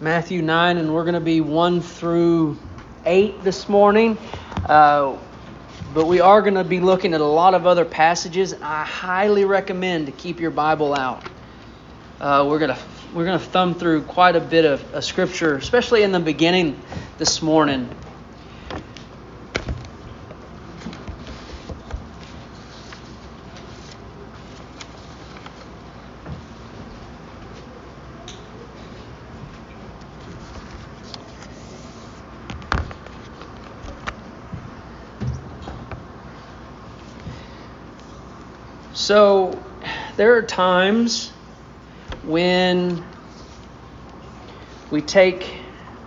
Matthew 9, and we're going to be 1 through 8 this morning. Uh, but we are going to be looking at a lot of other passages. I highly recommend to keep your Bible out. Uh, we're going to we're going to thumb through quite a bit of, of scripture, especially in the beginning this morning. So, there are times when we take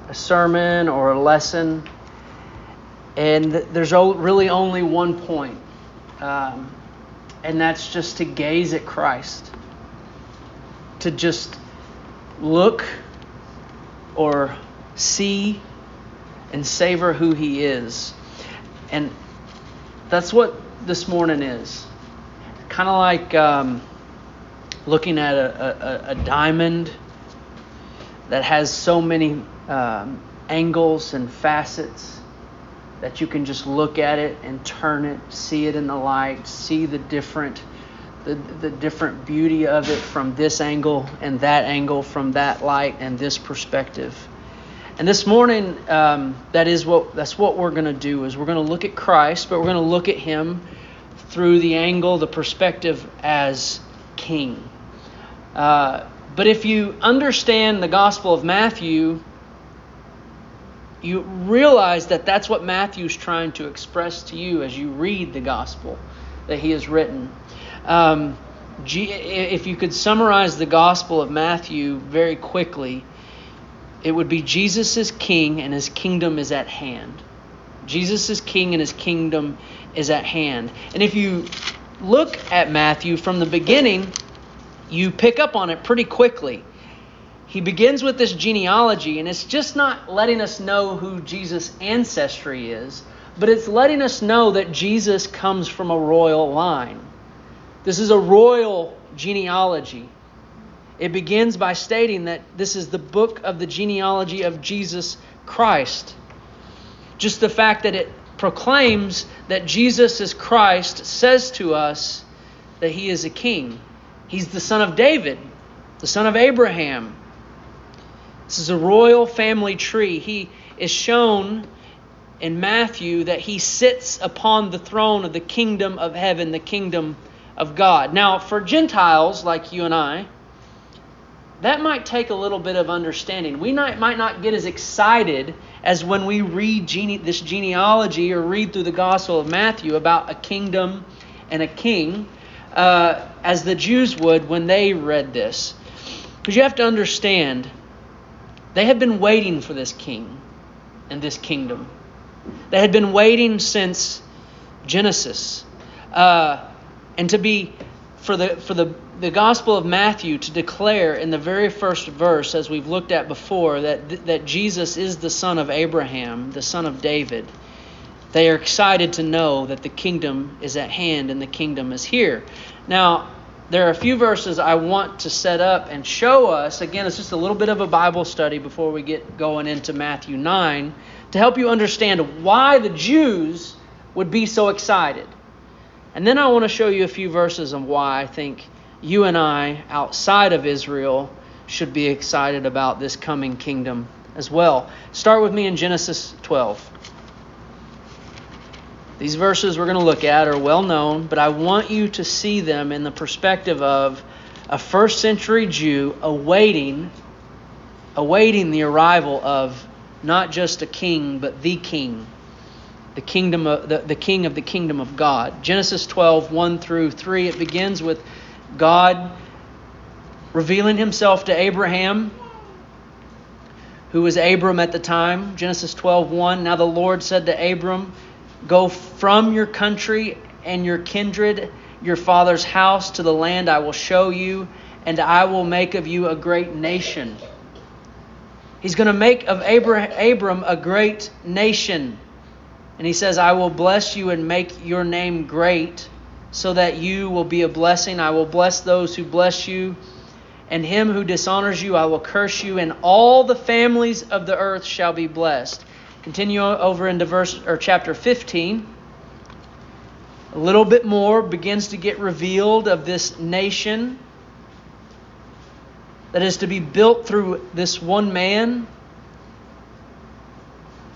a sermon or a lesson and there's really only one point, um, and that's just to gaze at Christ, to just look or see and savor who He is. And that's what this morning is kind of like um, looking at a, a, a, diamond that has so many um, angles and facets that you can just look at it and turn it, see it in the light, see the different the, the different beauty of it from this angle and that angle from that light and this perspective. And this morning, um, that is what that's what we're going to do is we're going to look at Christ, but we're going to look at Him through the angle, the perspective as king. Uh, but if you understand the Gospel of Matthew, you realize that that's what Matthew's trying to express to you as you read the Gospel that he has written. Um, if you could summarize the Gospel of Matthew very quickly, it would be Jesus is king and his kingdom is at hand. Jesus is king and his kingdom is at hand. And if you look at Matthew from the beginning, you pick up on it pretty quickly. He begins with this genealogy, and it's just not letting us know who Jesus' ancestry is, but it's letting us know that Jesus comes from a royal line. This is a royal genealogy. It begins by stating that this is the book of the genealogy of Jesus Christ. Just the fact that it proclaims that Jesus is Christ says to us that he is a king. He's the son of David, the son of Abraham. This is a royal family tree. He is shown in Matthew that he sits upon the throne of the kingdom of heaven, the kingdom of God. Now, for Gentiles like you and I, that might take a little bit of understanding. We might, might not get as excited as when we read gene- this genealogy or read through the Gospel of Matthew about a kingdom and a king uh, as the Jews would when they read this. Because you have to understand, they had been waiting for this king and this kingdom. They had been waiting since Genesis. Uh, and to be, for the, for the the Gospel of Matthew to declare in the very first verse, as we've looked at before, that, that Jesus is the son of Abraham, the son of David. They are excited to know that the kingdom is at hand and the kingdom is here. Now, there are a few verses I want to set up and show us. Again, it's just a little bit of a Bible study before we get going into Matthew 9 to help you understand why the Jews would be so excited. And then I want to show you a few verses of why I think you and I, outside of Israel, should be excited about this coming kingdom as well. Start with me in Genesis 12. These verses we're going to look at are well known, but I want you to see them in the perspective of a first century Jew awaiting awaiting the arrival of not just a king, but the king. The kingdom of the, the king of the kingdom of God. Genesis 12, 1 through 3, it begins with God revealing himself to Abraham, who was Abram at the time. Genesis 12:1. Now the Lord said to Abram, Go from your country and your kindred, your father's house, to the land I will show you, and I will make of you a great nation. He's going to make of Abram a great nation. And he says, I will bless you and make your name great so that you will be a blessing. I will bless those who bless you, and him who dishonors you I will curse you, and all the families of the earth shall be blessed. Continue over into verse or chapter 15. A little bit more begins to get revealed of this nation that is to be built through this one man.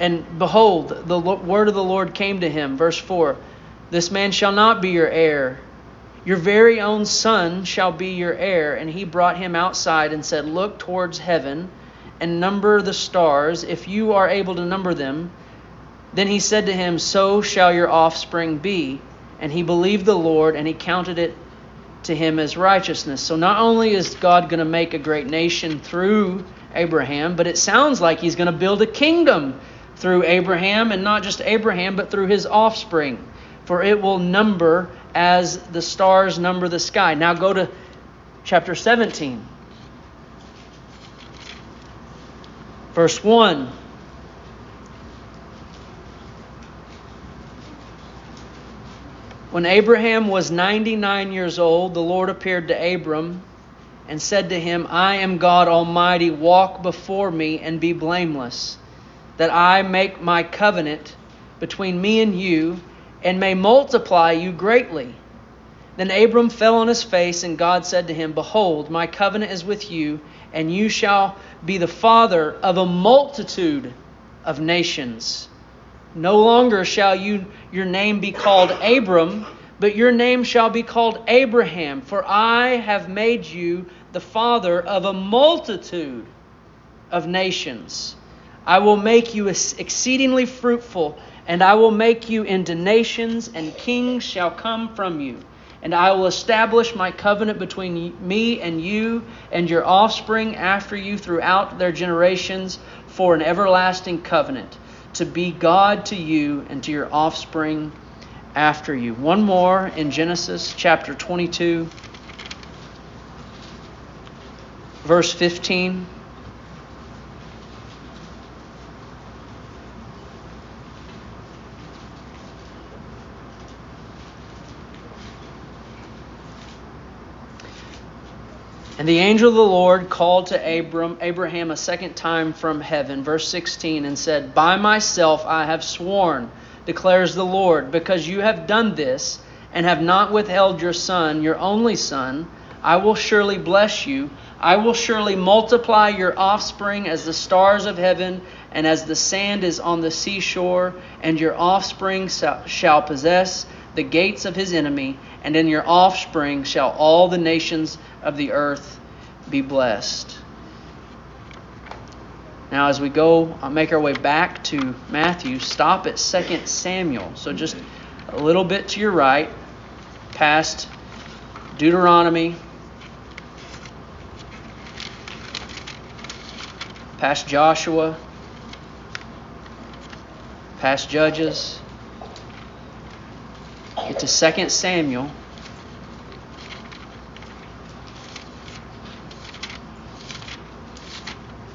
And behold, the word of the Lord came to him. Verse 4 This man shall not be your heir. Your very own son shall be your heir. And he brought him outside and said, Look towards heaven and number the stars, if you are able to number them. Then he said to him, So shall your offspring be. And he believed the Lord, and he counted it to him as righteousness. So not only is God going to make a great nation through Abraham, but it sounds like he's going to build a kingdom through Abraham, and not just Abraham, but through his offspring. For it will number as the stars number the sky. Now go to chapter 17, verse 1. When Abraham was 99 years old, the Lord appeared to Abram and said to him, I am God Almighty, walk before me and be blameless that I make my covenant between me and you and may multiply you greatly. Then Abram fell on his face, and God said to him, Behold, my covenant is with you, and you shall be the father of a multitude of nations. No longer shall you, your name be called Abram, but your name shall be called Abraham, for I have made you the father of a multitude of nations. I will make you exceedingly fruitful, and I will make you into nations, and kings shall come from you. And I will establish my covenant between me and you and your offspring after you throughout their generations for an everlasting covenant, to be God to you and to your offspring after you. One more in Genesis chapter 22, verse 15. And the angel of the Lord called to Abram, Abraham a second time from heaven, verse 16, and said, By myself I have sworn, declares the Lord, because you have done this and have not withheld your son, your only son, I will surely bless you. I will surely multiply your offspring as the stars of heaven and as the sand is on the seashore, and your offspring shall possess the gates of his enemy, and in your offspring shall all the nations of the earth be blessed. Now, as we go, I'll uh, make our way back to Matthew, stop at 2 Samuel. So just a little bit to your right, past Deuteronomy, past Joshua, past Judges, get to 2 Samuel.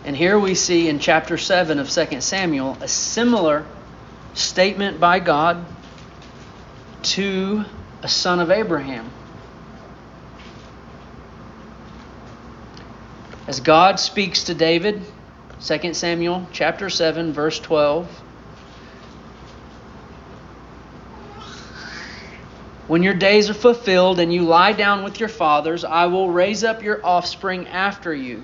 And here we see in chapter 7 of 2 Samuel a similar statement by God to a son of Abraham. As God speaks to David, 2 Samuel chapter 7 verse 12, When your days are fulfilled and you lie down with your fathers, I will raise up your offspring after you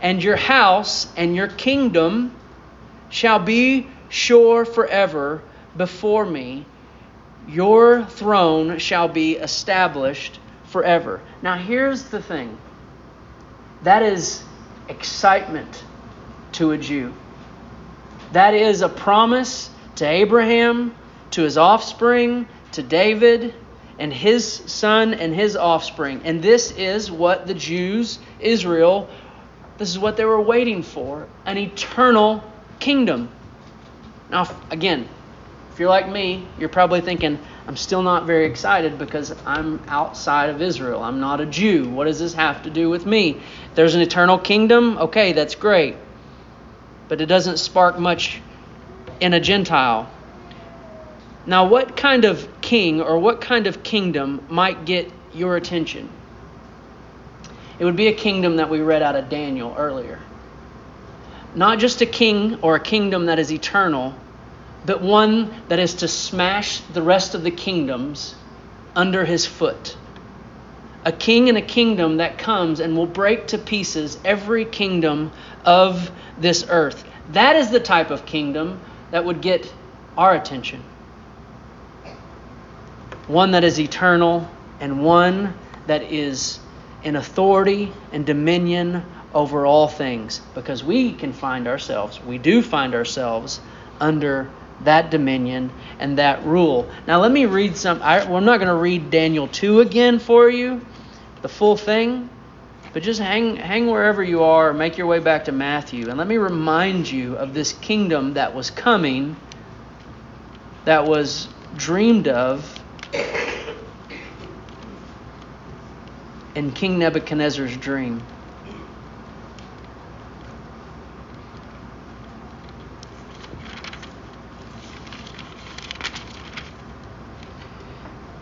And your house and your kingdom shall be sure forever before me. Your throne shall be established forever. Now, here's the thing that is excitement to a Jew. That is a promise to Abraham, to his offspring, to David, and his son and his offspring. And this is what the Jews, Israel, this is what they were waiting for an eternal kingdom. Now, again, if you're like me, you're probably thinking, I'm still not very excited because I'm outside of Israel. I'm not a Jew. What does this have to do with me? There's an eternal kingdom. Okay, that's great. But it doesn't spark much in a Gentile. Now, what kind of king or what kind of kingdom might get your attention? It would be a kingdom that we read out of Daniel earlier. Not just a king or a kingdom that is eternal, but one that is to smash the rest of the kingdoms under his foot. A king and a kingdom that comes and will break to pieces every kingdom of this earth. That is the type of kingdom that would get our attention. One that is eternal and one that is in authority and dominion over all things. Because we can find ourselves, we do find ourselves under that dominion and that rule. Now, let me read some. I, well, I'm not going to read Daniel 2 again for you, the full thing, but just hang, hang wherever you are, make your way back to Matthew, and let me remind you of this kingdom that was coming, that was dreamed of in King Nebuchadnezzar's dream.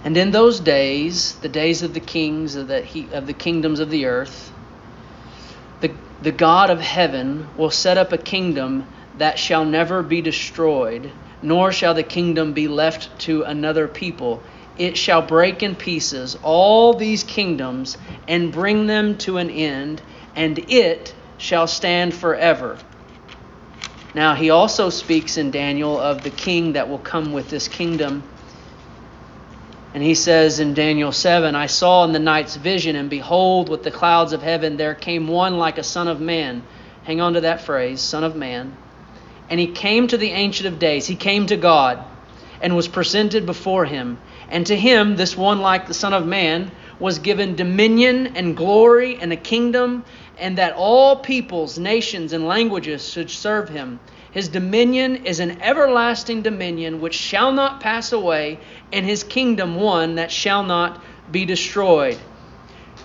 And in those days, the days of the kings of the, of the kingdoms of the earth, the, the God of heaven will set up a kingdom that shall never be destroyed, nor shall the kingdom be left to another people. It shall break in pieces all these kingdoms and bring them to an end, and it shall stand forever. Now, he also speaks in Daniel of the king that will come with this kingdom and he says in Daniel 7 I saw in the night's vision, and behold, with the clouds of heaven there came one like a son of man. Hang on to that phrase, son of man. And he came to the Ancient of Days. He came to God and was presented before him. And to him, this one like the Son of Man, was given dominion and glory and a kingdom, and that all peoples, nations, and languages should serve him. His dominion is an everlasting dominion which shall not pass away, and his kingdom one that shall not be destroyed.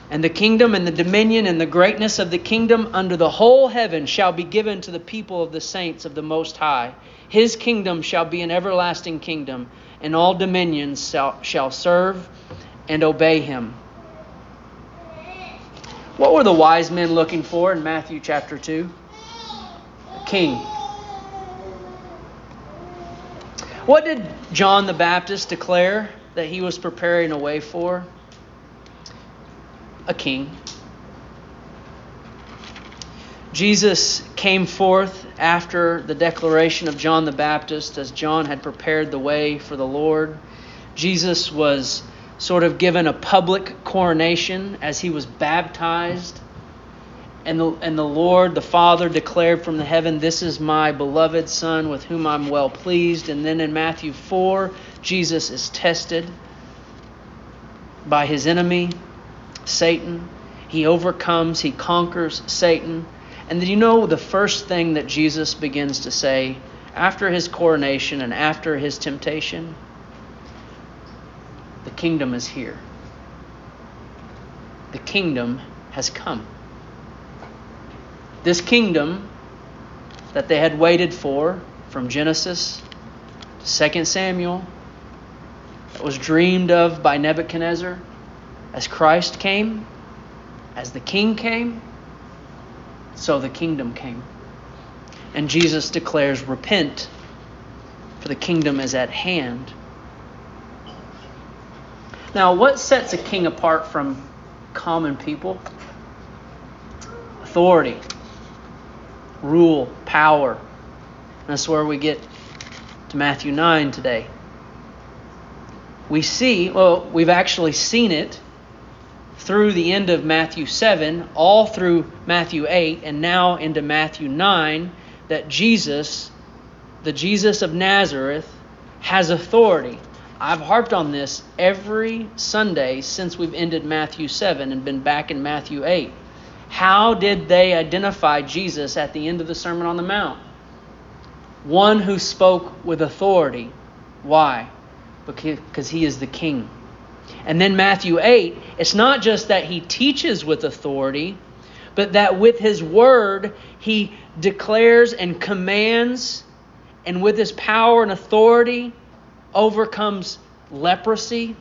And the kingdom and the dominion and the greatness of the kingdom under the whole heaven shall be given to the people of the saints of the Most High. His kingdom shall be an everlasting kingdom, and all dominions shall, serve and obey him. What were the wise men looking for in Matthew chapter 2? A king. What did John the Baptist declare that he was preparing a way for? A king. Jesus came forth after the declaration of John the Baptist as John had prepared the way for the Lord. Jesus was sort of given a public coronation as he was baptized and the, and the Lord, the Father, declared from the heaven, This is my beloved Son with whom I'm well pleased. And then in Matthew 4, Jesus is tested by his enemy, Satan. He overcomes, he conquers Satan. And then you know the first thing that Jesus begins to say after his coronation and after his temptation? The kingdom is here. The kingdom has come. This kingdom that they had waited for from Genesis to 2 Samuel, that was dreamed of by Nebuchadnezzar, as Christ came, as the king came, so the kingdom came. And Jesus declares, Repent, for the kingdom is at hand. Now, what sets a king apart from common people? authority, rule, power. And that's where we get to Matthew 9 today. We see, well, we've actually seen it through the end of Matthew 7, all through Matthew 8, and now into Matthew 9, that Jesus, the Jesus of Nazareth, has authority. I've harped on this every Sunday since we've ended Matthew 7 and been back in Matthew 8. How did they identify Jesus at the end of the Sermon on the Mount? One who spoke with authority. Why? Because he is the king. And then Matthew 8, it's not just that he teaches with authority, but that with his word he declares and commands, and with his power and authority overcomes leprosy.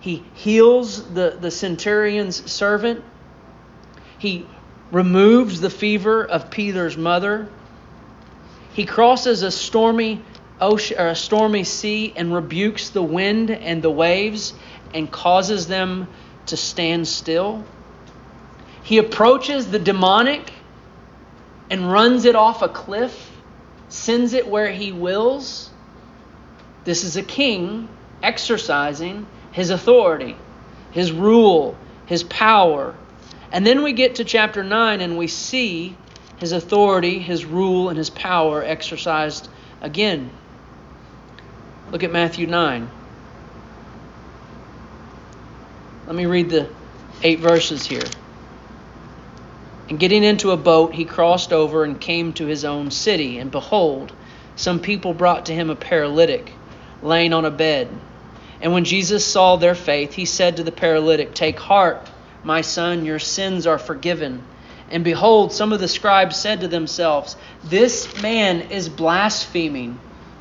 He heals the, the centurion's servant. He removes the fever of Peter's mother. He crosses a stormy ocean or a stormy sea and rebukes the wind and the waves and causes them to stand still. He approaches the demonic and runs it off a cliff, sends it where he wills. This is a king exercising his authority, his rule, his power. And then we get to chapter 9 and we see his authority, his rule, and his power exercised again. Look at Matthew 9. Let me read the eight verses here. And getting into a boat, he crossed over and came to his own city. And behold, some people brought to him a paralytic, laying on a bed. And when Jesus saw their faith, he said to the paralytic, Take heart, my son, your sins are forgiven. And behold, some of the scribes said to themselves, This man is blaspheming.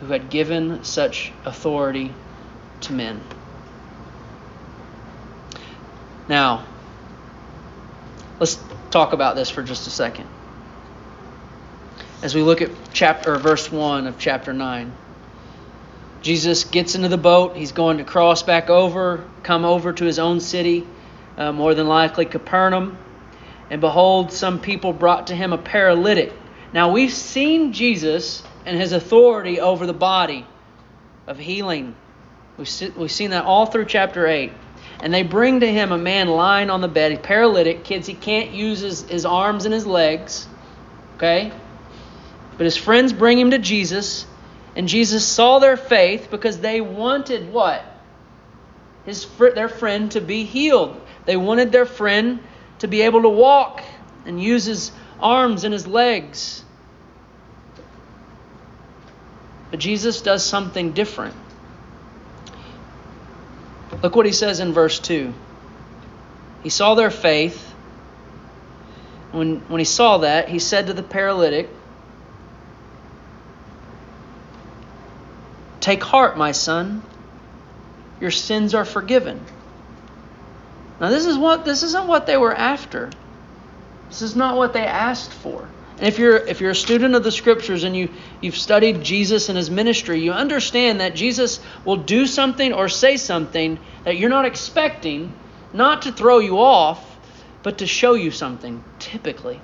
who had given such authority to men. Now, let's talk about this for just a second. As we look at chapter or verse 1 of chapter 9. Jesus gets into the boat. He's going to cross back over, come over to his own city, uh, more than likely Capernaum. And behold, some people brought to him a paralytic. Now, we've seen Jesus and his authority over the body of healing. We've, we've seen that all through chapter 8. And they bring to him a man lying on the bed, he's paralytic. Kids, he can't use his, his arms and his legs. Okay? But his friends bring him to Jesus, and Jesus saw their faith because they wanted what? His their friend to be healed. They wanted their friend to be able to walk and use his arms and his legs. But Jesus does something different. Look what he says in verse 2. He saw their faith. When, when he saw that, he said to the paralytic, Take heart, my son. Your sins are forgiven. Now this is what this isn't what they were after. This is not what they asked for. And if you're if you're a student of the scriptures and you you've studied Jesus and his ministry, you understand that Jesus will do something or say something that you're not expecting, not to throw you off, but to show you something, typically.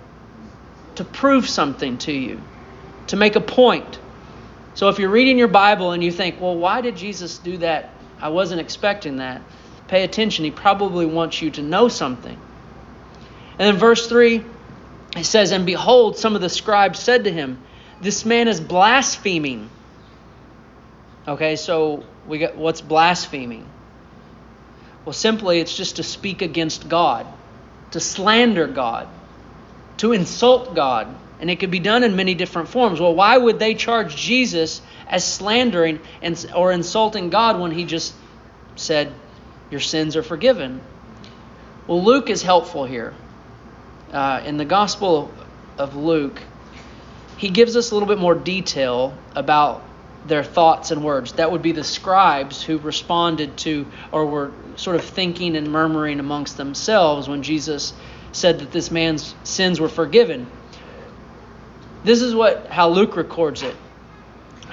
To prove something to you, to make a point. So if you're reading your Bible and you think, "Well, why did Jesus do that? I wasn't expecting that." Pay attention. He probably wants you to know something. And then verse 3 it says, And behold, some of the scribes said to him, This man is blaspheming. Okay, so we got what's blaspheming? Well, simply it's just to speak against God, to slander God, to insult God. And it could be done in many different forms. Well, why would they charge Jesus as slandering and, or insulting God when he just said, Your sins are forgiven? Well, Luke is helpful here uh, in the Gospel of Luke, he gives us a little bit more detail about their thoughts and words. That would be the scribes who responded to or were sort of thinking and murmuring amongst themselves when Jesus said that this man's sins were forgiven. This is what how Luke records it.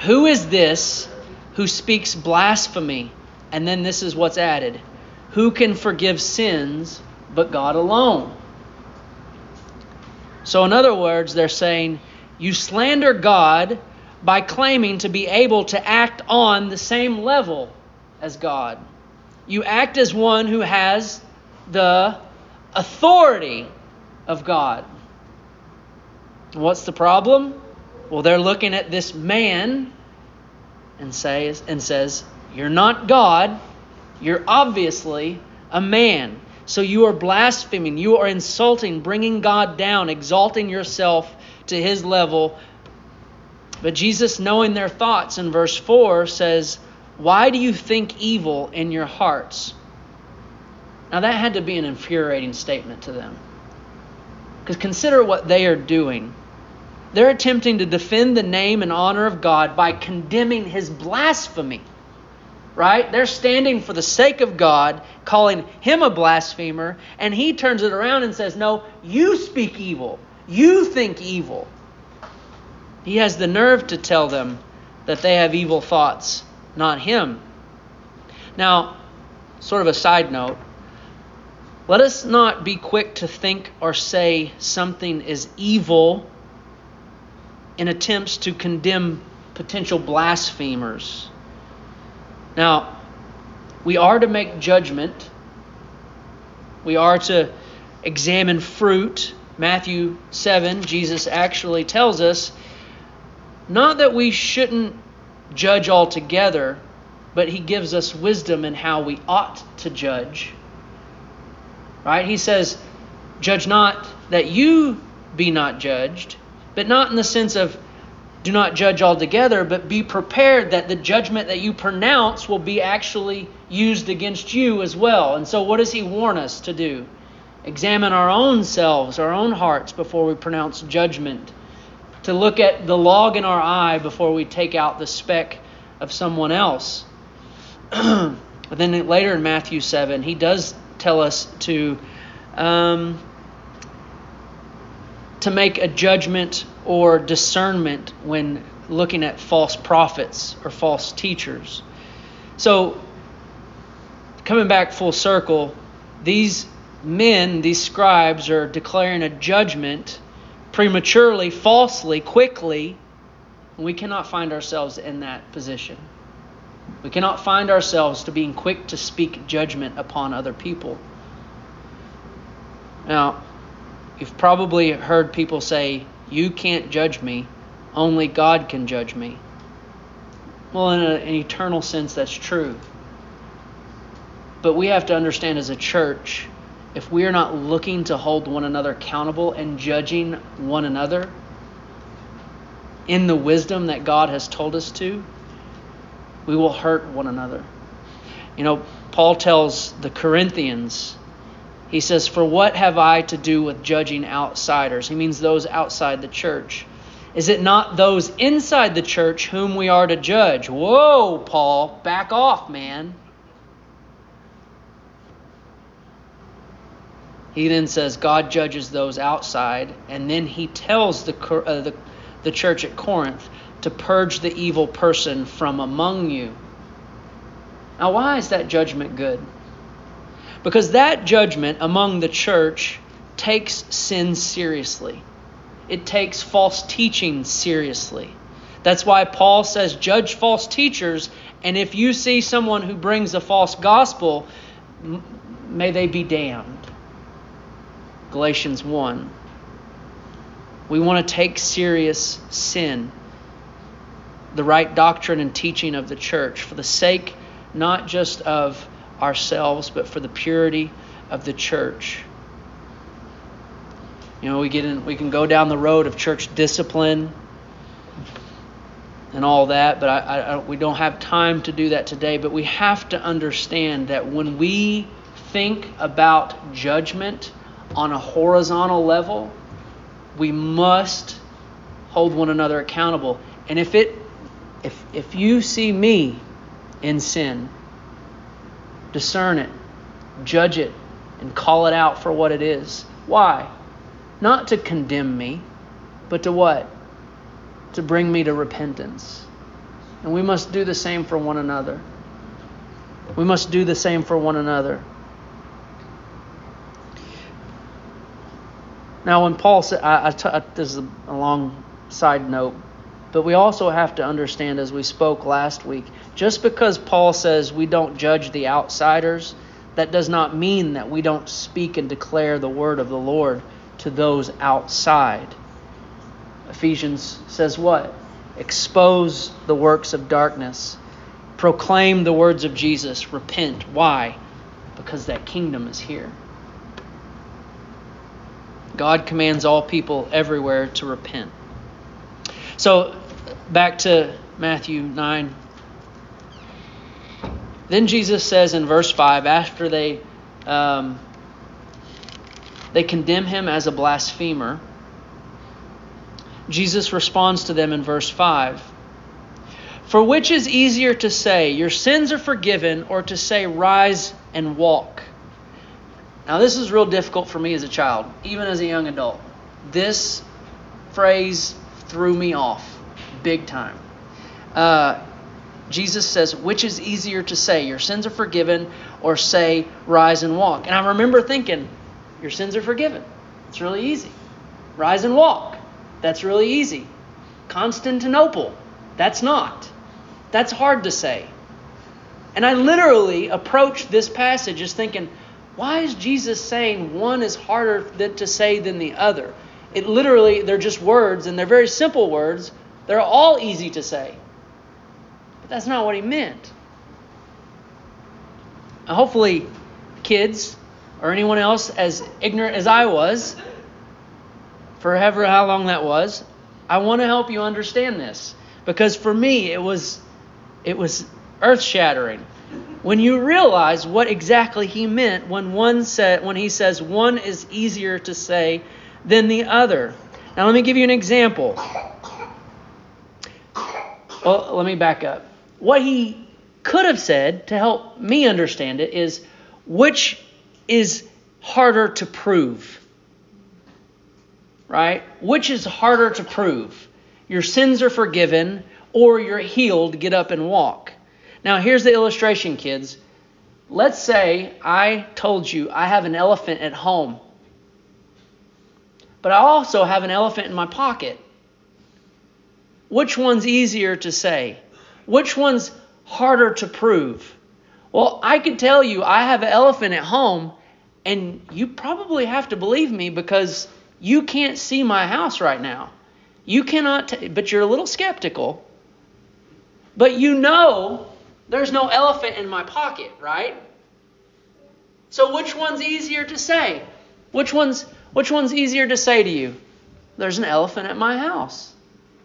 Who is this who speaks blasphemy? And then this is what's added. Who can forgive sins but God alone? So in other words, they're saying you slander God by claiming to be able to act on the same level as God. You act as one who has the authority of God. What's the problem? Well, they're looking at this man and says and says, "You're not God. You're obviously a man." So you are blaspheming, you are insulting, bringing God down, exalting yourself to his level but Jesus, knowing their thoughts in verse 4, says, Why do you think evil in your hearts? Now, that had to be an infuriating statement to them. Because consider what they are doing. They're attempting to defend the name and honor of God by condemning his blasphemy. Right? They're standing for the sake of God, calling him a blasphemer, and he turns it around and says, No, you speak evil. You think evil. He has the nerve to tell them that they have evil thoughts, not him. Now, sort of a side note, let us not be quick to think or say something is evil in attempts to condemn potential blasphemers. Now, we are to make judgment. We are to examine fruit. Matthew 7, Jesus actually tells us not that we shouldn't judge altogether, but he gives us wisdom in how we ought to judge. Right? He says, Judge not that you be not judged, but not in the sense of do not judge altogether, but be prepared that the judgment that you pronounce will be actually used against you as well. And so, what does he warn us to do? Examine our own selves, our own hearts, before we pronounce judgment to look at the log in our eye before we take out the speck of someone else. but then later in Matthew 7, he does tell us to um, to make a judgment or discernment when looking at false prophets or false teachers. So, coming back full circle, these men, these scribes, are declaring a judgment prematurely, falsely, quickly, we cannot find ourselves in that position. We cannot find ourselves to being quick to speak judgment upon other people. Now, you've probably heard people say, You can't judge me, only God can judge me. Well, in a, an eternal sense, that's true. But we have to understand as a church if we are not looking to hold one another accountable and judging one another in the wisdom that God has told us to, we will hurt one another. You know, Paul tells the Corinthians, he says, For what have I to do with judging outsiders? He means those outside the church. Is it not those inside the church whom we are to judge? Whoa, Paul, back off, man. He then says God judges those outside, and then he tells the, uh, the, the church at Corinth to purge the evil person from among you. Now, why is that judgment good? Because that judgment among the church takes sin seriously, it takes false teaching seriously. That's why Paul says, judge false teachers, and if you see someone who brings a false gospel, may they be damned. Galatians 1. We want to take serious sin, the right doctrine and teaching of the church, for the sake not just of ourselves, but for the purity of the church. You know, we get in, we can go down the road of church discipline and all that, but I, I, we don't have time to do that today. But we have to understand that when we think about judgment, on a horizontal level, we must hold one another accountable. And if it if if you see me in sin, discern it, judge it, and call it out for what it is. Why? Not to condemn me, but to what? To bring me to repentance. And we must do the same for one another. We must do the same for one another. Now, when Paul said, I, I t- this is a long side note, but we also have to understand, as we spoke last week, just because Paul says we don't judge the outsiders, that does not mean that we don't speak and declare the word of the Lord to those outside. Ephesians says what? Expose the works of darkness. Proclaim the words of Jesus. Repent. Why? Because that kingdom is here. God commands all people everywhere to repent. So, back to Matthew 9. Then Jesus says in verse 5, after they, um, they condemn him as a blasphemer, Jesus responds to them in verse 5 For which is easier to say, Your sins are forgiven, or to say, Rise and walk? Now, this is real difficult for me as a child, even as a young adult. This phrase threw me off big time. Uh, Jesus says, which is easier to say, your sins are forgiven, or say, rise and walk? And I remember thinking, your sins are forgiven. It's really easy. Rise and walk. That's really easy. Constantinople. That's not. That's hard to say. And I literally approached this passage as thinking, why is Jesus saying one is harder to say than the other? It literally, they're just words, and they're very simple words. They're all easy to say. But that's not what he meant. Now, hopefully, kids or anyone else as ignorant as I was, for however how long that was, I want to help you understand this because for me it was it was earth shattering when you realize what exactly he meant when one said when he says one is easier to say than the other. Now let me give you an example. Well, let me back up. What he could have said to help me understand it is which is harder to prove? Right? Which is harder to prove? Your sins are forgiven or you're healed, get up and walk. Now, here's the illustration, kids. Let's say I told you I have an elephant at home, but I also have an elephant in my pocket. Which one's easier to say? Which one's harder to prove? Well, I could tell you I have an elephant at home, and you probably have to believe me because you can't see my house right now. You cannot, t- but you're a little skeptical. But you know there's no elephant in my pocket, right? So which one's easier to say? Which one's which one's easier to say to you? There's an elephant at my house.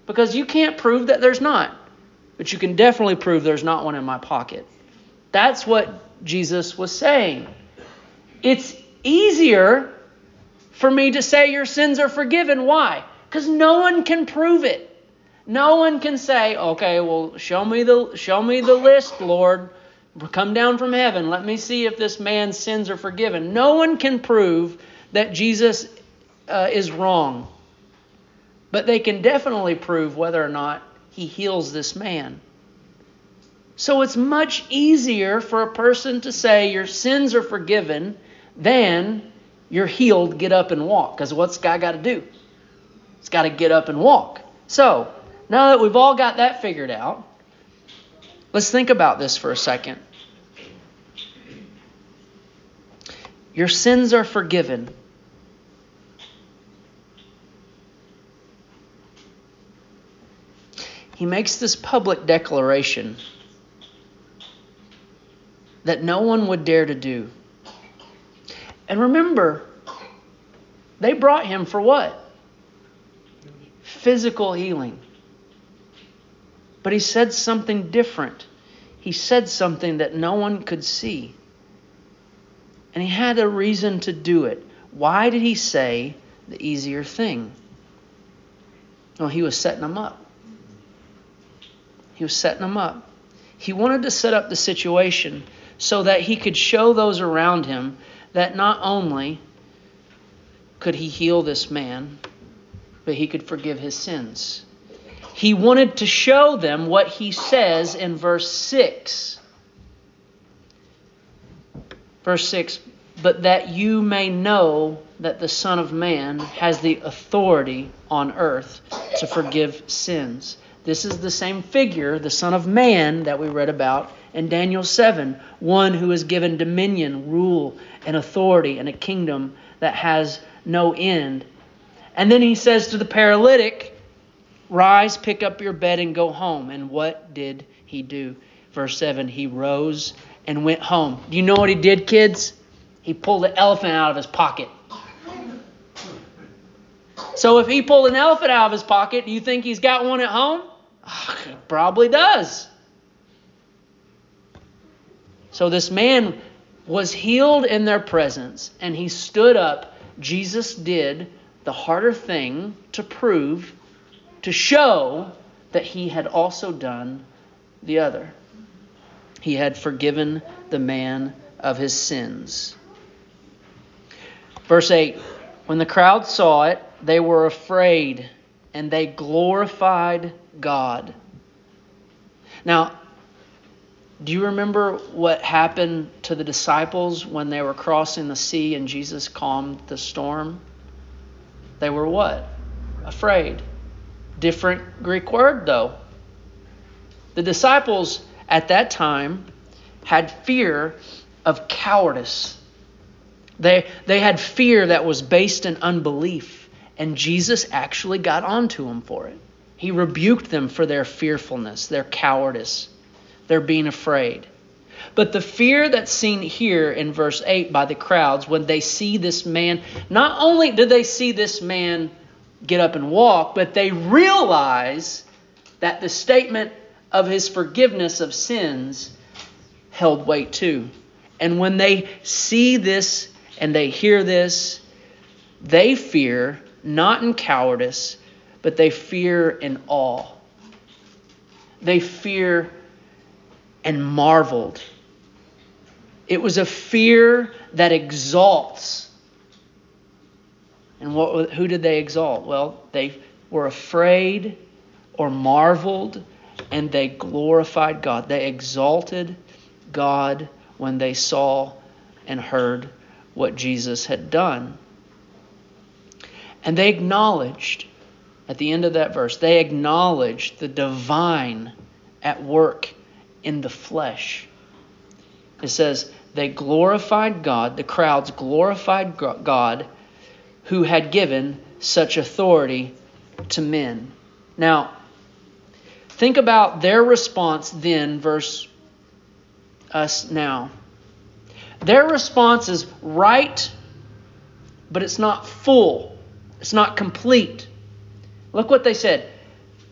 Because you can't prove that there's not. But you can definitely prove there's not one in my pocket. That's what Jesus was saying. It's easier for me to say your sins are forgiven. Why? Because no one can prove it. No one can say, "Okay, well, show me the show me the list, Lord. Come down from heaven. Let me see if this man's sins are forgiven." No one can prove that Jesus uh, is wrong, but they can definitely prove whether or not he heals this man. So it's much easier for a person to say your sins are forgiven than you're healed, get up and walk. Because what's guy got to do? He's got to get up and walk. So now that we've all got that figured out, let's think about this for a second. Your sins are forgiven. He makes this public declaration that no one would dare to do. And remember, they brought him for what? Physical healing. But he said something different. He said something that no one could see. And he had a reason to do it. Why did he say the easier thing? Well, he was setting them up. He was setting them up. He wanted to set up the situation so that he could show those around him that not only could he heal this man, but he could forgive his sins. He wanted to show them what he says in verse 6. Verse 6 But that you may know that the Son of Man has the authority on earth to forgive sins. This is the same figure, the Son of Man, that we read about in Daniel 7, one who is given dominion, rule, and authority, and a kingdom that has no end. And then he says to the paralytic, Rise, pick up your bed, and go home. And what did he do? Verse 7 He rose and went home. Do you know what he did, kids? He pulled an elephant out of his pocket. So if he pulled an elephant out of his pocket, do you think he's got one at home? He probably does. So this man was healed in their presence, and he stood up. Jesus did the harder thing to prove, to show that he had also done the other. He had forgiven the man of his sins. Verse 8 When the crowd saw it, they were afraid and they glorified God. Now, do you remember what happened to the disciples when they were crossing the sea and Jesus calmed the storm? They were what? Afraid. Different Greek word, though. The disciples at that time had fear of cowardice. They, they had fear that was based in unbelief, and Jesus actually got onto them for it. He rebuked them for their fearfulness, their cowardice, their being afraid. But the fear that's seen here in verse 8 by the crowds when they see this man, not only do they see this man get up and walk, but they realize that the statement of his forgiveness of sins held weight too. And when they see this and they hear this, they fear, not in cowardice, but they fear and awe. They fear and marveled. It was a fear that exalts. And what, who did they exalt? Well, they were afraid or marveled and they glorified God. They exalted God when they saw and heard what Jesus had done. And they acknowledged, at the end of that verse, they acknowledge the divine at work in the flesh. It says, they glorified God, the crowds glorified God who had given such authority to men. Now, Think about their response then versus us now. Their response is right, but it's not full, it's not complete. Look what they said.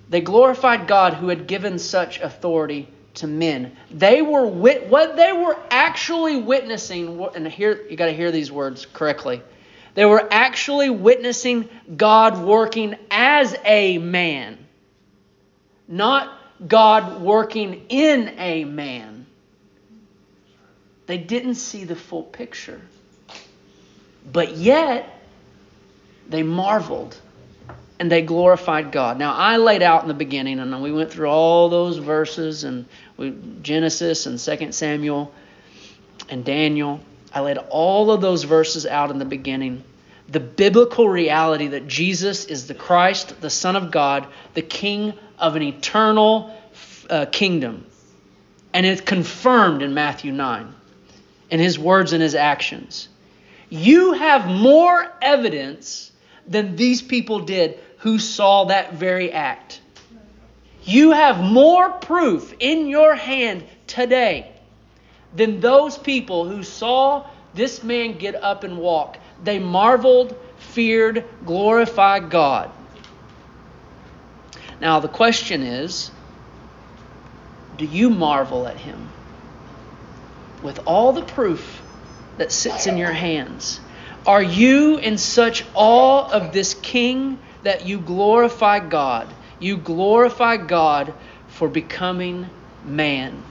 They glorified God who had given such authority to men. They were wit- what they were actually witnessing, and here you got to hear these words correctly. They were actually witnessing God working as a man not God working in a man. They didn't see the full picture. But yet, they marveled and they glorified God. Now, I laid out in the beginning, and we went through all those verses and Genesis and 2 Samuel and Daniel. I laid all of those verses out in the beginning. The biblical reality that Jesus is the Christ, the Son of God, the King of an eternal uh, kingdom. And it's confirmed in Matthew 9 in his words and his actions. You have more evidence than these people did who saw that very act. You have more proof in your hand today than those people who saw this man get up and walk. They marveled, feared, glorified God. Now, the question is do you marvel at him? With all the proof that sits in your hands, are you in such awe of this king that you glorify God. You glorify God for becoming man.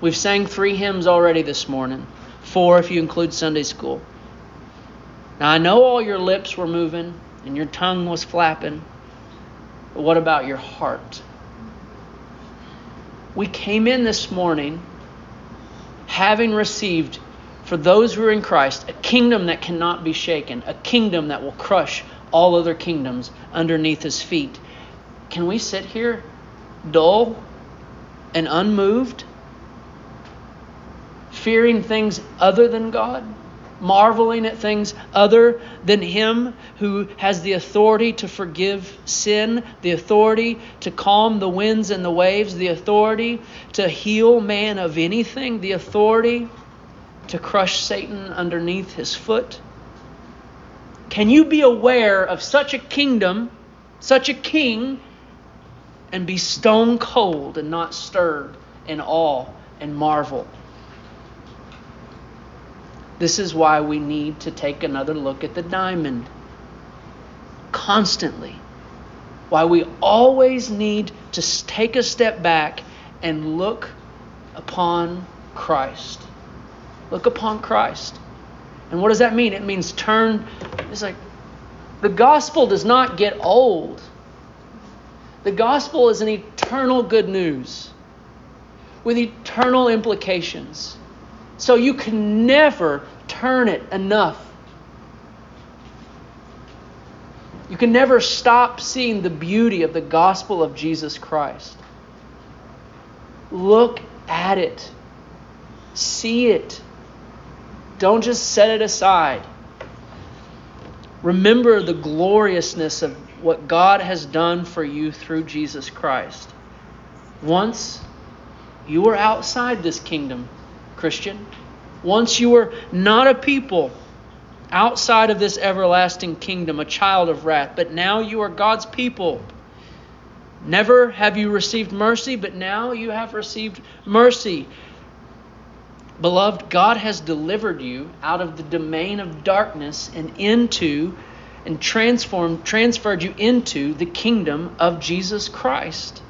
We've sang three hymns already this morning, four if you include Sunday school. Now, I know all your lips were moving and your tongue was flapping, but what about your heart? We came in this morning having received for those who are in Christ a kingdom that cannot be shaken, a kingdom that will crush all other kingdoms underneath his feet. Can we sit here dull and unmoved, fearing things other than God? marveling at things other than Him who has the authority to forgive sin, the authority to calm the winds and the waves, the authority to heal man of anything, the authority to crush Satan underneath his foot? Can you be aware of such a kingdom, such a king, and be stone cold and not stirred in awe and marvel? This is why we need to take another look at the diamond constantly. Why we always need to take a step back and look upon Christ. Look upon Christ. And what does that mean? It means turn. It's like the gospel does not get old. The gospel is an eternal good news with eternal implications. So you can never turn it enough. You can never stop seeing the beauty of the gospel of Jesus Christ. Look at it, see it. Don't just set it aside. Remember the gloriousness of what God has done for you through Jesus Christ. Once you were outside this kingdom, Christian. Once you were not a people outside of this everlasting kingdom, a child of wrath, but now you are God's people. Never have you received mercy, but now you have received mercy. Beloved, God has delivered you out of the domain of darkness and into and transformed transferred you into the kingdom of Jesus Christ.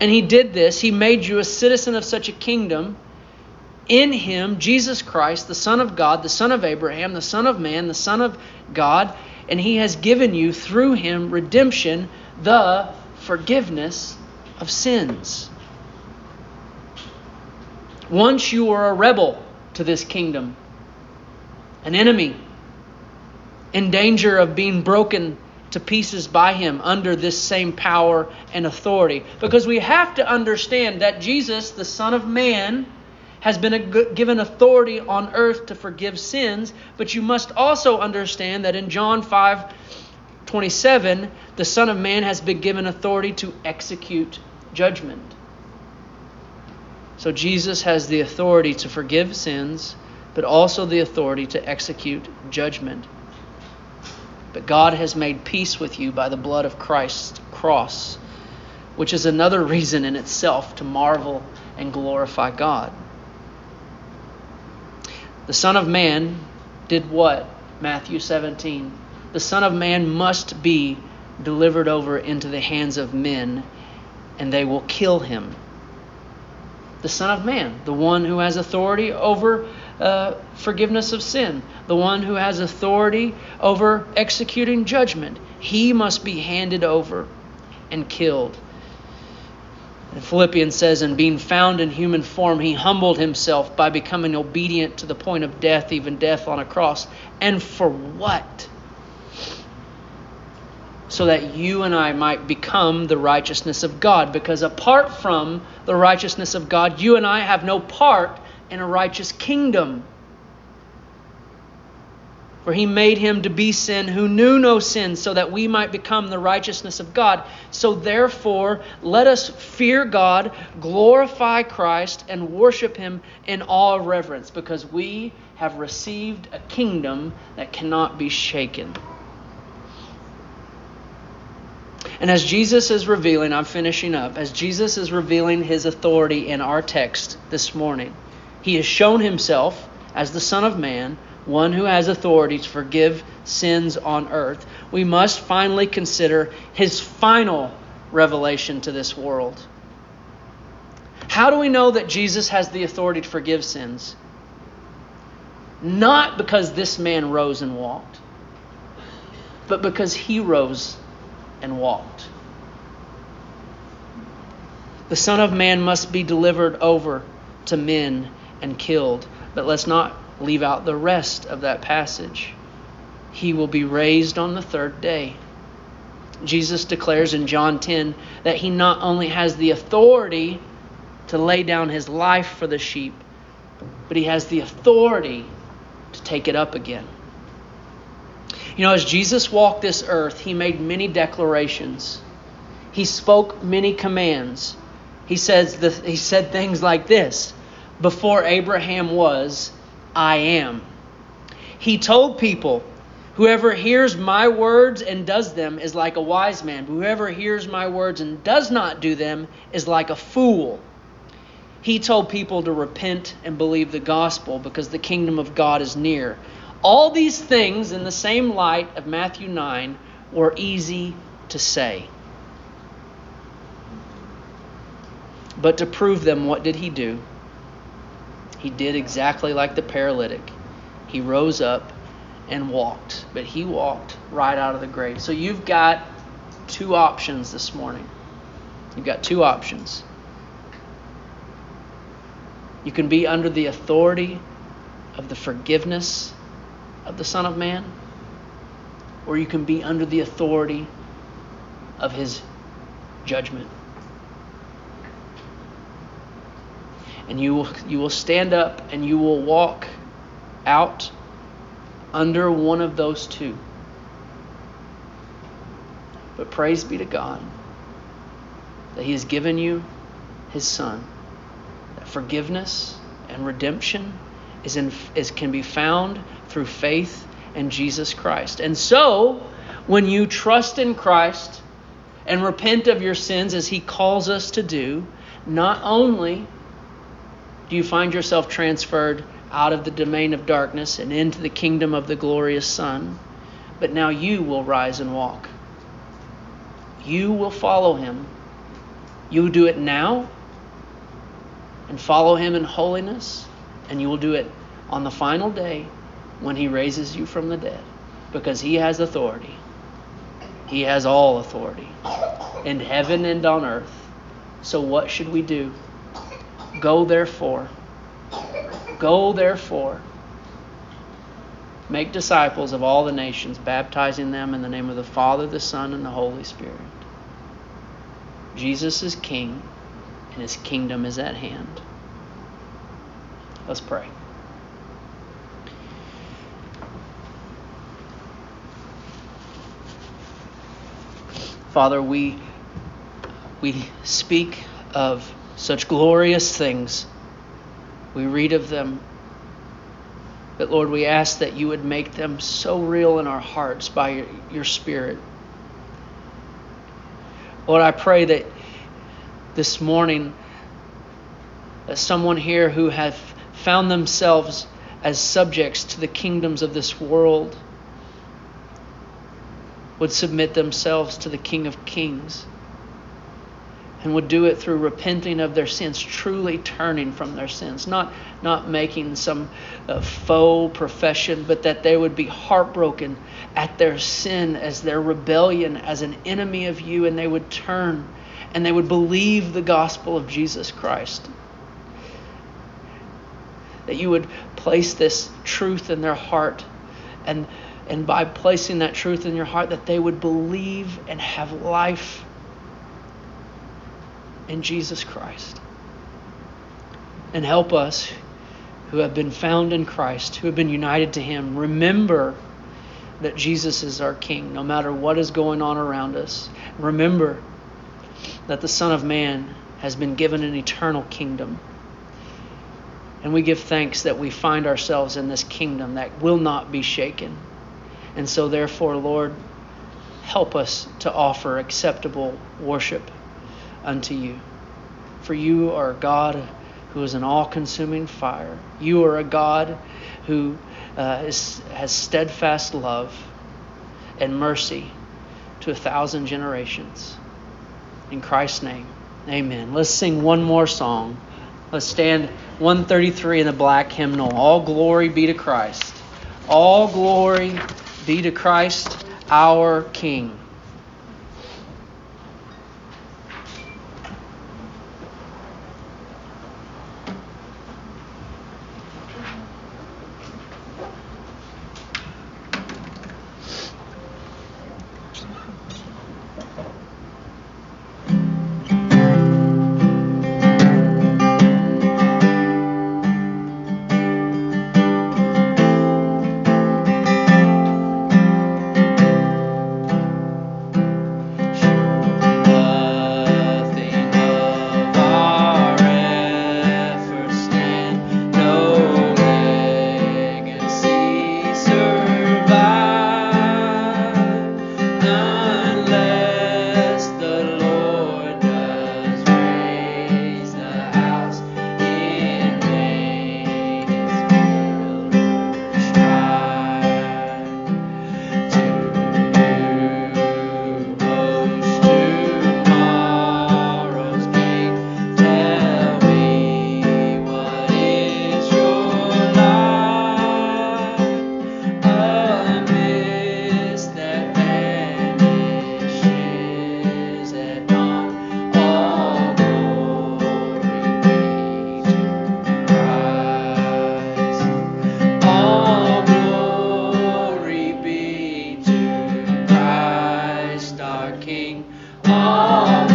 And he did this, he made you a citizen of such a kingdom in him, Jesus Christ, the Son of God, the Son of Abraham, the Son of Man, the Son of God, and he has given you through him redemption, the forgiveness of sins. Once you were a rebel to this kingdom, an enemy, in danger of being broken to pieces by him under this same power and authority. Because we have to understand that Jesus, the Son of Man, has been given authority on earth to forgive sins, but you must also understand that in John 5 27, the Son of Man has been given authority to execute judgment. So Jesus has the authority to forgive sins, but also the authority to execute judgment. But God has made peace with you by the blood of Christ's cross, which is another reason in itself to marvel and glorify God. The Son of Man did what? Matthew 17. The Son of Man must be delivered over into the hands of men, and they will kill him. The Son of Man, the one who has authority over uh, forgiveness of sin, the one who has authority over executing judgment, he must be handed over and killed. And Philippians says, And being found in human form, he humbled himself by becoming obedient to the point of death, even death on a cross. And for what? So that you and I might become the righteousness of God. Because apart from the righteousness of God, you and I have no part in a righteous kingdom. For he made him to be sin who knew no sin, so that we might become the righteousness of God. So therefore, let us fear God, glorify Christ, and worship him in all reverence, because we have received a kingdom that cannot be shaken. And as Jesus is revealing, I'm finishing up, as Jesus is revealing his authority in our text this morning, he has shown himself as the Son of Man one who has authority to forgive sins on earth, we must finally consider his final revelation to this world. How do we know that Jesus has the authority to forgive sins? Not because this man rose and walked, but because he rose and walked. The Son of Man must be delivered over to men and killed. But let's not leave out the rest of that passage. He will be raised on the third day. Jesus declares in John 10 that he not only has the authority to lay down his life for the sheep, but he has the authority to take it up again. You know, as Jesus walked this earth, he made many declarations. He spoke many commands. He says the, he said things like this, before Abraham was, I am. He told people, Whoever hears my words and does them is like a wise man. Whoever hears my words and does not do them is like a fool. He told people to repent and believe the gospel because the kingdom of God is near. All these things, in the same light of Matthew 9, were easy to say. But to prove them, what did he do? He did exactly like the paralytic. He rose up and walked, but he walked right out of the grave. So you've got two options this morning. You've got two options. You can be under the authority of the forgiveness of the Son of Man, or you can be under the authority of his judgment. and you will, you will stand up and you will walk out under one of those two. But praise be to God that He has given you His Son. That forgiveness and redemption is, in, is can be found through faith in Jesus Christ. And so, when you trust in Christ and repent of your sins as He calls us to do, not only do you find yourself transferred out of the domain of darkness and into the kingdom of the glorious Son? But now you will rise and walk. You will follow him. You will do it now and follow him in holiness, and you will do it on the final day when he raises you from the dead because he has authority. He has all authority in heaven and on earth. So, what should we do? Go therefore. Go therefore. Make disciples of all the nations, baptizing them in the name of the Father, the Son, and the Holy Spirit. Jesus is King, and his kingdom is at hand. Let's pray. Father, we we speak of such glorious things. We read of them. But Lord, we ask that you would make them so real in our hearts by your, your Spirit. Lord, I pray that this morning, that someone here who have found themselves as subjects to the kingdoms of this world would submit themselves to the King of Kings and would do it through repenting of their sins, truly turning from their sins, not, not making some uh, faux profession, but that they would be heartbroken at their sin as their rebellion as an enemy of you, and they would turn and they would believe the gospel of Jesus Christ. That you would place this truth in their heart, and, and by placing that truth in your heart, that they would believe and have life in Jesus Christ. And help us who have been found in Christ, who have been united to Him, remember that Jesus is our King, no matter what is going on around us. Remember that the Son of Man has been given an eternal kingdom. And we give thanks that we find ourselves in this kingdom that will not be shaken. And so, therefore, Lord, help us to offer acceptable worship unto you. For you are a God who is an all consuming fire. You are a God who uh, is, has steadfast love and mercy to a thousand generations. In Christ's name, amen. Let's sing one more song. Let's stand 133 in the black hymnal. All glory be to Christ. All glory be to Christ our King. Every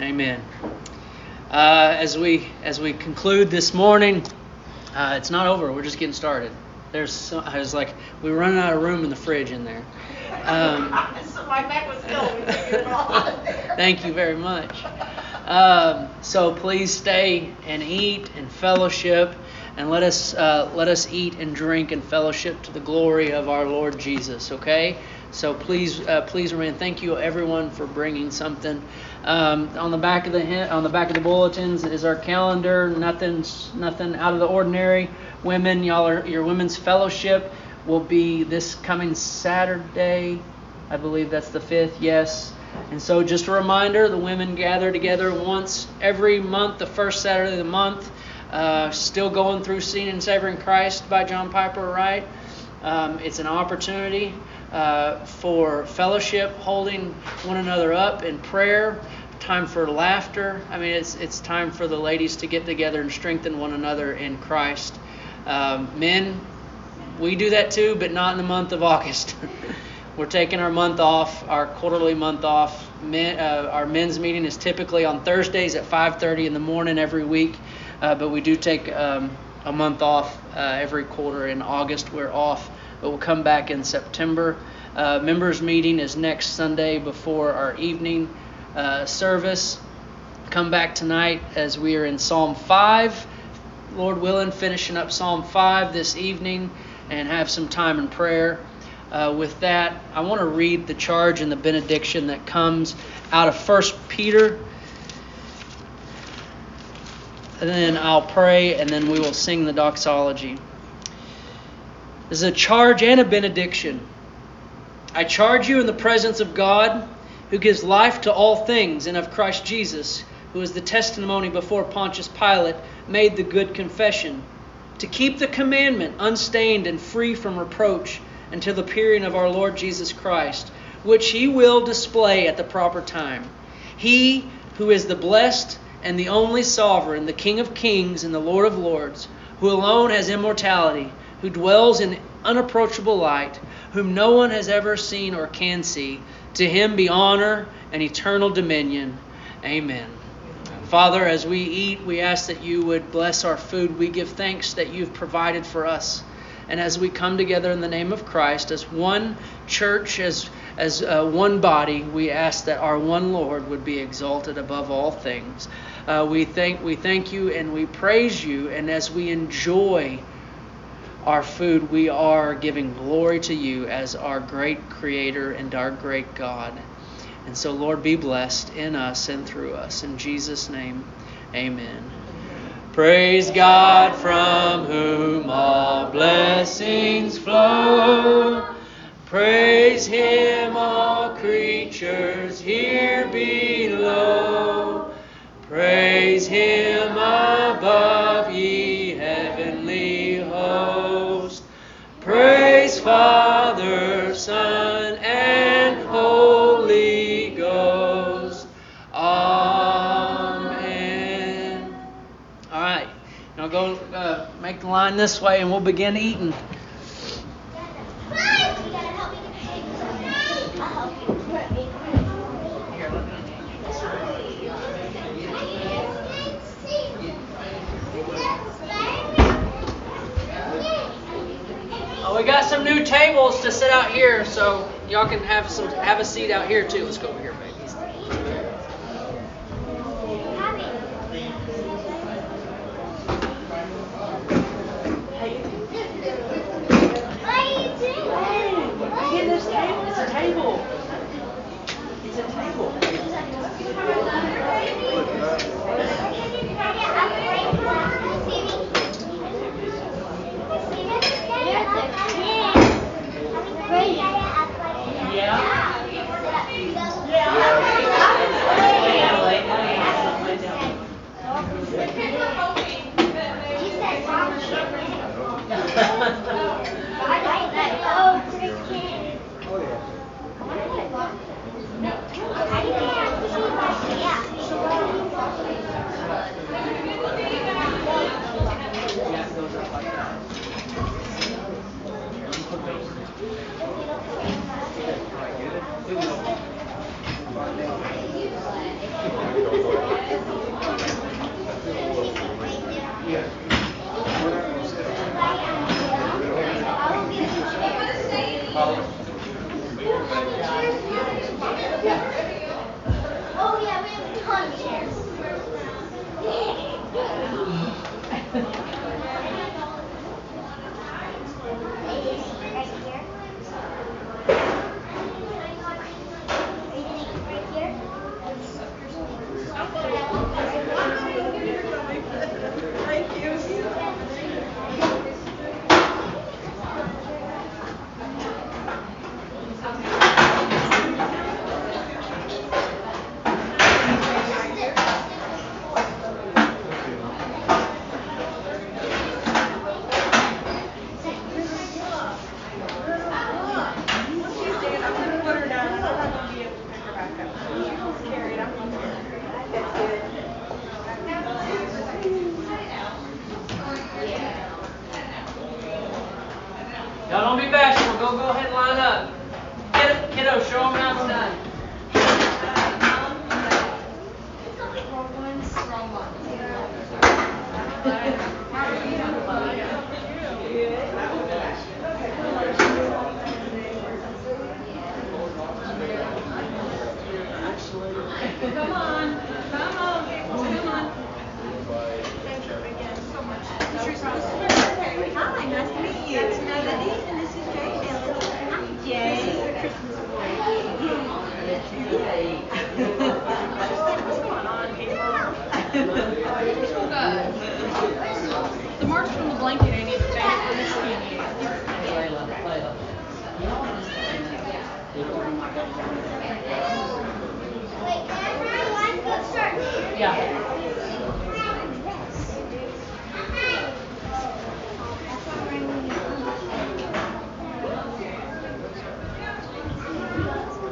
Amen. Uh, as we as we conclude this morning, uh, it's not over. We're just getting started. There's so, I was like we were running out of room in the fridge in there. Um, so my bag was filled. thank you very much. Um, so please stay and eat and fellowship, and let us uh, let us eat and drink and fellowship to the glory of our Lord Jesus. Okay. So please, uh, please remain. Thank you everyone for bringing something. Um, on the back of the on the back of the bulletins is our calendar. Nothing's nothing out of the ordinary. Women, y'all are your women's fellowship will be this coming Saturday. I believe that's the fifth. Yes. And so, just a reminder: the women gather together once every month, the first Saturday of the month. Uh, still going through "Seen and Savoring Christ" by John Piper, right? Um, it's an opportunity uh, for fellowship, holding one another up in prayer, time for laughter. I mean, it's it's time for the ladies to get together and strengthen one another in Christ. Um, men, we do that too, but not in the month of August. We're taking our month off, our quarterly month off. Men, uh, our men's meeting is typically on Thursdays at 5:30 in the morning every week, uh, but we do take um, a month off uh, every quarter. In August, we're off but we'll come back in September. Uh, members meeting is next Sunday before our evening uh, service. Come back tonight as we are in Psalm 5. Lord willing, finishing up Psalm 5 this evening and have some time in prayer. Uh, with that, I want to read the charge and the benediction that comes out of 1 Peter. And then I'll pray, and then we will sing the doxology. This is a charge and a benediction. I charge you in the presence of God, who gives life to all things, and of Christ Jesus, who is the testimony before Pontius Pilate, made the good confession, to keep the commandment unstained and free from reproach until the appearing of our Lord Jesus Christ, which he will display at the proper time. He who is the blessed and the only sovereign, the King of kings and the Lord of lords, who alone has immortality who dwells in unapproachable light, whom no one has ever seen or can see. To him be honor and eternal dominion. Amen. Father, as we eat, we ask that you would bless our food. We give thanks that you've provided for us. And as we come together in the name of Christ, as one church, as, as uh, one body, we ask that our one Lord would be exalted above all things. Uh, we, thank, we thank you and we praise you. And as we enjoy our food, we are giving glory to you as our great Creator and our great God. And so, Lord, be blessed in us and through us. In Jesus' name, amen. Praise God from whom all blessings flow. Praise Him, all creatures here below. Praise Him above, Father, Son, and Holy Ghost. Amen. All right. Now go uh, make the line this way and we'll begin eating. Oh, we got some new tables to sit out here, so y'all can have some have a seat out here too. Let's go over here,